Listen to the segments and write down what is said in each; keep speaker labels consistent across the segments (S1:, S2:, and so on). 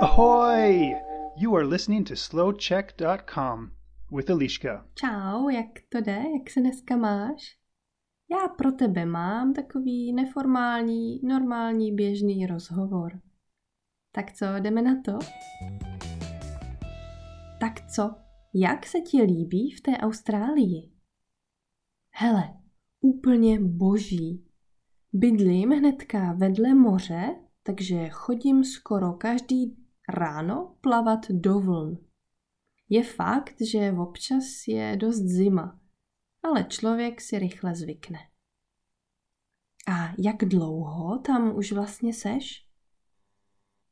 S1: Ahoy! You are listening to slowcheck.com with Eliška.
S2: Čau, jak to jde? Jak se dneska máš? Já pro tebe mám takový neformální, normální, běžný rozhovor. Tak co, jdeme na to? Tak co, jak se ti líbí v té Austrálii? Hele, úplně boží. Bydlím hnedka vedle moře, takže chodím skoro každý ráno plavat do vln. Je fakt, že občas je dost zima, ale člověk si rychle zvykne. A jak dlouho tam už vlastně seš?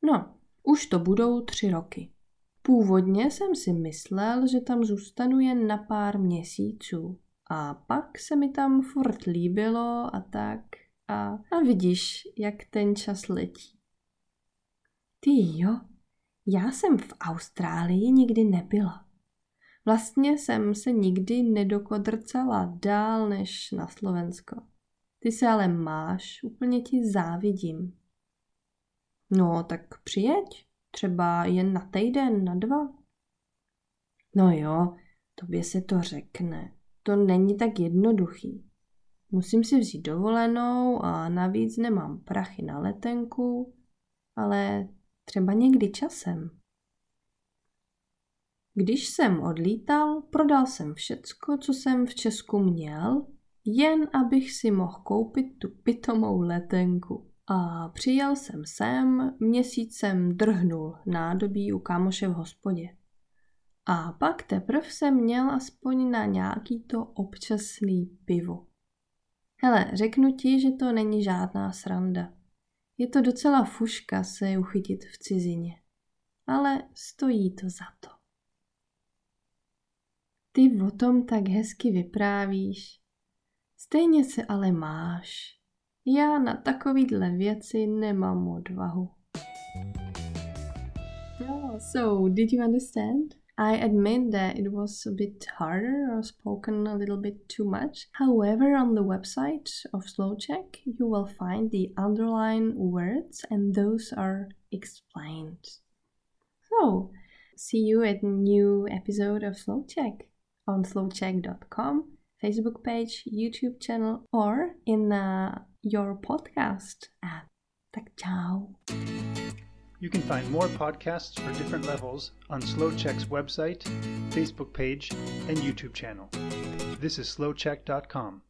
S2: No, už to budou tři roky. Původně jsem si myslel, že tam zůstanu jen na pár měsíců. A pak se mi tam furt líbilo a tak. A, a vidíš, jak ten čas letí. Ty jo, já jsem v Austrálii nikdy nebyla. Vlastně jsem se nikdy nedokodrcala dál než na Slovensko. Ty se ale máš, úplně ti závidím. No, tak přijeď, třeba jen na týden, na dva. No jo, tobě se to řekne. To není tak jednoduchý. Musím si vzít dovolenou a navíc nemám prachy na letenku, ale třeba někdy časem. Když jsem odlítal, prodal jsem všecko, co jsem v Česku měl, jen abych si mohl koupit tu pitomou letenku. A přijel jsem sem, měsíc jsem drhnul nádobí u kámoše v hospodě. A pak teprv jsem měl aspoň na nějaký to občasný pivo. Hele, řeknu ti, že to není žádná sranda. Je to docela fuška se uchytit v cizině. Ale stojí to za to. Ty o tom tak hezky vyprávíš. Stejně se ale máš. Já na takovýhle věci nemám odvahu. Oh, so, did you understand? I admit that it was a bit harder or spoken a little bit too much. However, on the website of SlowCheck, you will find the underlined words and those are explained. So, see you at a new episode of SlowCheck on slowcheck.com, Facebook page, YouTube channel, or in uh, your podcast app. Tak ciao.
S1: You can find more podcasts for different levels on SlowCheck's website, Facebook page, and YouTube channel. This is slowcheck.com.